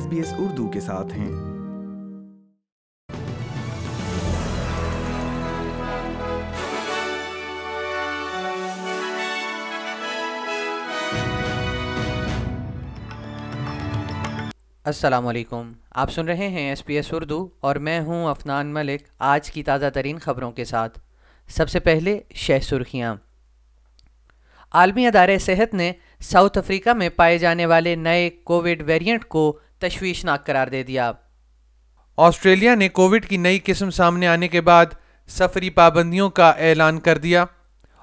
S B S Urdu کے ساتھ ہیں۔ السلام علیکم۔ آپ سن رہے ہیں ایس پی ایس اردو اور میں ہوں افنان ملک۔ آج کی تازہ ترین خبروں کے ساتھ۔ سب سے پہلے شہ سرخیاں۔ عالمی ادارے صحت نے ساؤتھ افریقہ میں پائے جانے والے نئے کووڈ ویریئنٹ کو تشویشناک قرار دے دیا۔ آسٹریلیا نے کووڈ کی نئی قسم سامنے آنے کے بعد سفری پابندیوں کا اعلان کر دیا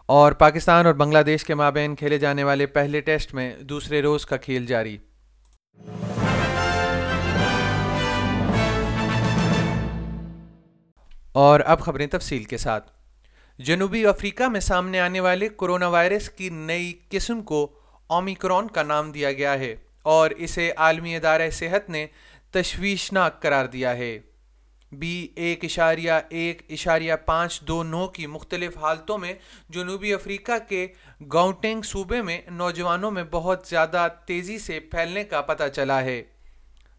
اور پاکستان اور بنگلہ دیش کے مابین کھیلے جانے والے پہلے ٹیسٹ میں دوسرے روز کا کھیل جاری۔ اور اب خبریں تفصیل کے ساتھ۔ جنوبی افریقہ میں سامنے آنے والے کرونا وائرس کی نئی قسم کو اومیکرون کا نام دیا گیا ہے۔ اور اسے عالمی ادارہ صحت نے تشویشناک قرار دیا ہے۔ بی ایک اشاریہ ایک، اشاریہ پانچ، دو نو کی مختلف حالتوں میں جنوبی افریقہ کے گاؤنٹنگ صوبے میں نوجوانوں میں بہت زیادہ تیزی سے پھیلنے کا پتہ چلا ہے۔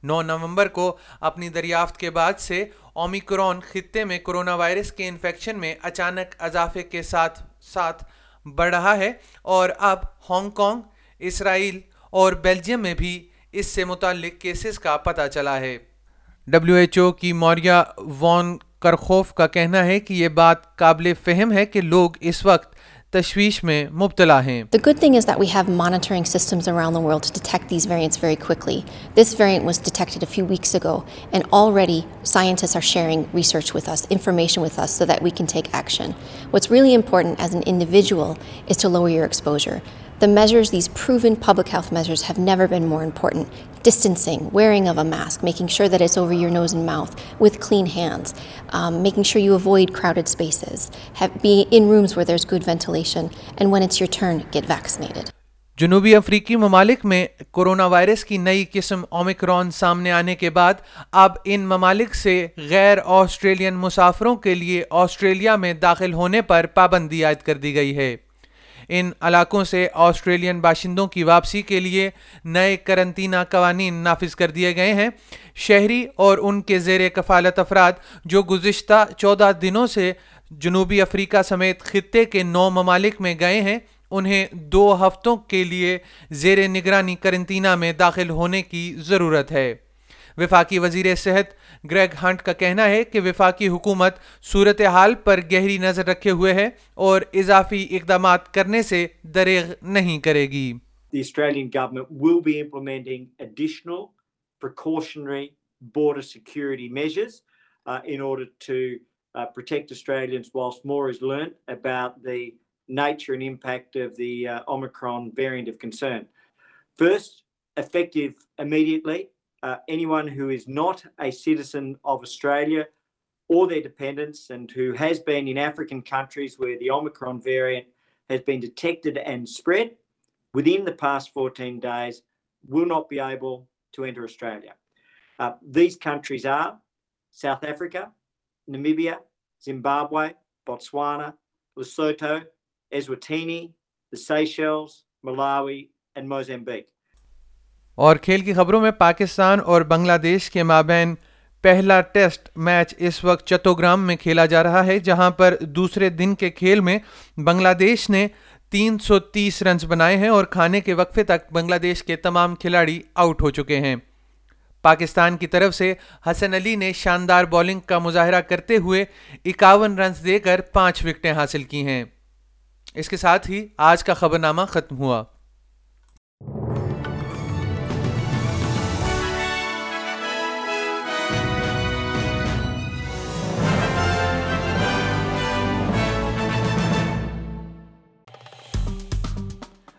نو نومبر کو اپنی دریافت کے بعد سے اومیکرون خطے میں کرونا وائرس کے انفیکشن میں اچانک اضافے کے ساتھ ساتھ بڑھ رہا ہے اور اب ہانگ کانگ، اسرائیل اور بیلجیم میں بھی اس سے متعلق کیسز کا پتہ چلا ہے ڈبلیو ایچ او کی موریا وان کرخوف کا کہنا ہے کہ یہ بات قابل فہم ہے کہ لوگ اس وقت تشویش میں مبتلا ہیں The good thing is that we have monitoring systems around the world to detect these variants very quickly. This variant was detected a few weeks ago, and already scientists are sharing research with us, information with us, so that we can take action. What's really important as an individual is to lower your exposure. The measures, these proven public health measures, have never been more important. Distancing, wearing of a mask, making sure that it's over your nose and mouth with clean hands, um, making sure you avoid crowded spaces, have, be in rooms where there's good ventilation, and when it's your turn, get vaccinated. جنوبی افریقی ممالک میں corona virus کی نئی قسم Omicron سامنے آنے کے بعد اب ان ممالک سے غیر آسٹریلین مسافروں کے لیے آسٹریلیا میں داخل ہونے پر پابندی عائد کر دی گئی ہے ان علاقوں سے آسٹریلین باشندوں کی واپسی کے لیے نئے کرنطینہ قوانین نافذ کر دیے گئے ہیں۔ شہری اور ان کے زیر کفالت افراد جو گزشتہ چودہ دنوں سے جنوبی افریقہ سمیت خطے کے نو ممالک میں گئے ہیں، انہیں دو ہفتوں کے لیے زیر نگرانی کرنطینہ میں داخل ہونے کی ضرورت ہے۔ وفاقی وزیر صحت گریگ ہنٹ کا کہنا ہے کہ وفاقی حکومت صورتحال پر گہری نظر رکھے ہوئے ہے اور اضافی اقدامات کرنے سے دریغ نہیں کرے گی the Australian government will be implementing additional precautionary border security measures uh, in order to uh, protect Australians whilst more is learnt about the nature and impact of the uh, Omicron variant of concern. First, effective immediately, uh, anyone who is not a citizen of Australia or their dependents and who has been in African countries where the Omicron variant has been detected and spread within the past 14 days will not be able to enter Australia. Uh, these countries are South Africa, Namibia, Zimbabwe, Botswana, Lesotho, Eswatini, the Seychelles, Malawi, and Mozambique. اور کھیل کی خبروں میں پاکستان اور بنگلہ دیش کے مابین پہلا ٹیسٹ میچ اس وقت چتوگرام میں کھیلا جا رہا ہے، جہاں پر دوسرے دن کے کھیل میں بنگلہ دیش نے تین سو تیس رنز بنائے ہیں اور کھانے کے وقفے تک بنگلہ دیش کے تمام کھلاڑی آؤٹ ہو چکے ہیں۔ پاکستان کی طرف سے حسن علی نے شاندار بولنگ کا مظاہرہ کرتے ہوئے اکاون رنز دے کر پانچ وکٹیں حاصل کی ہیں۔ اس کے ساتھ ہی آج کا خبر نامہ ختم ہوا۔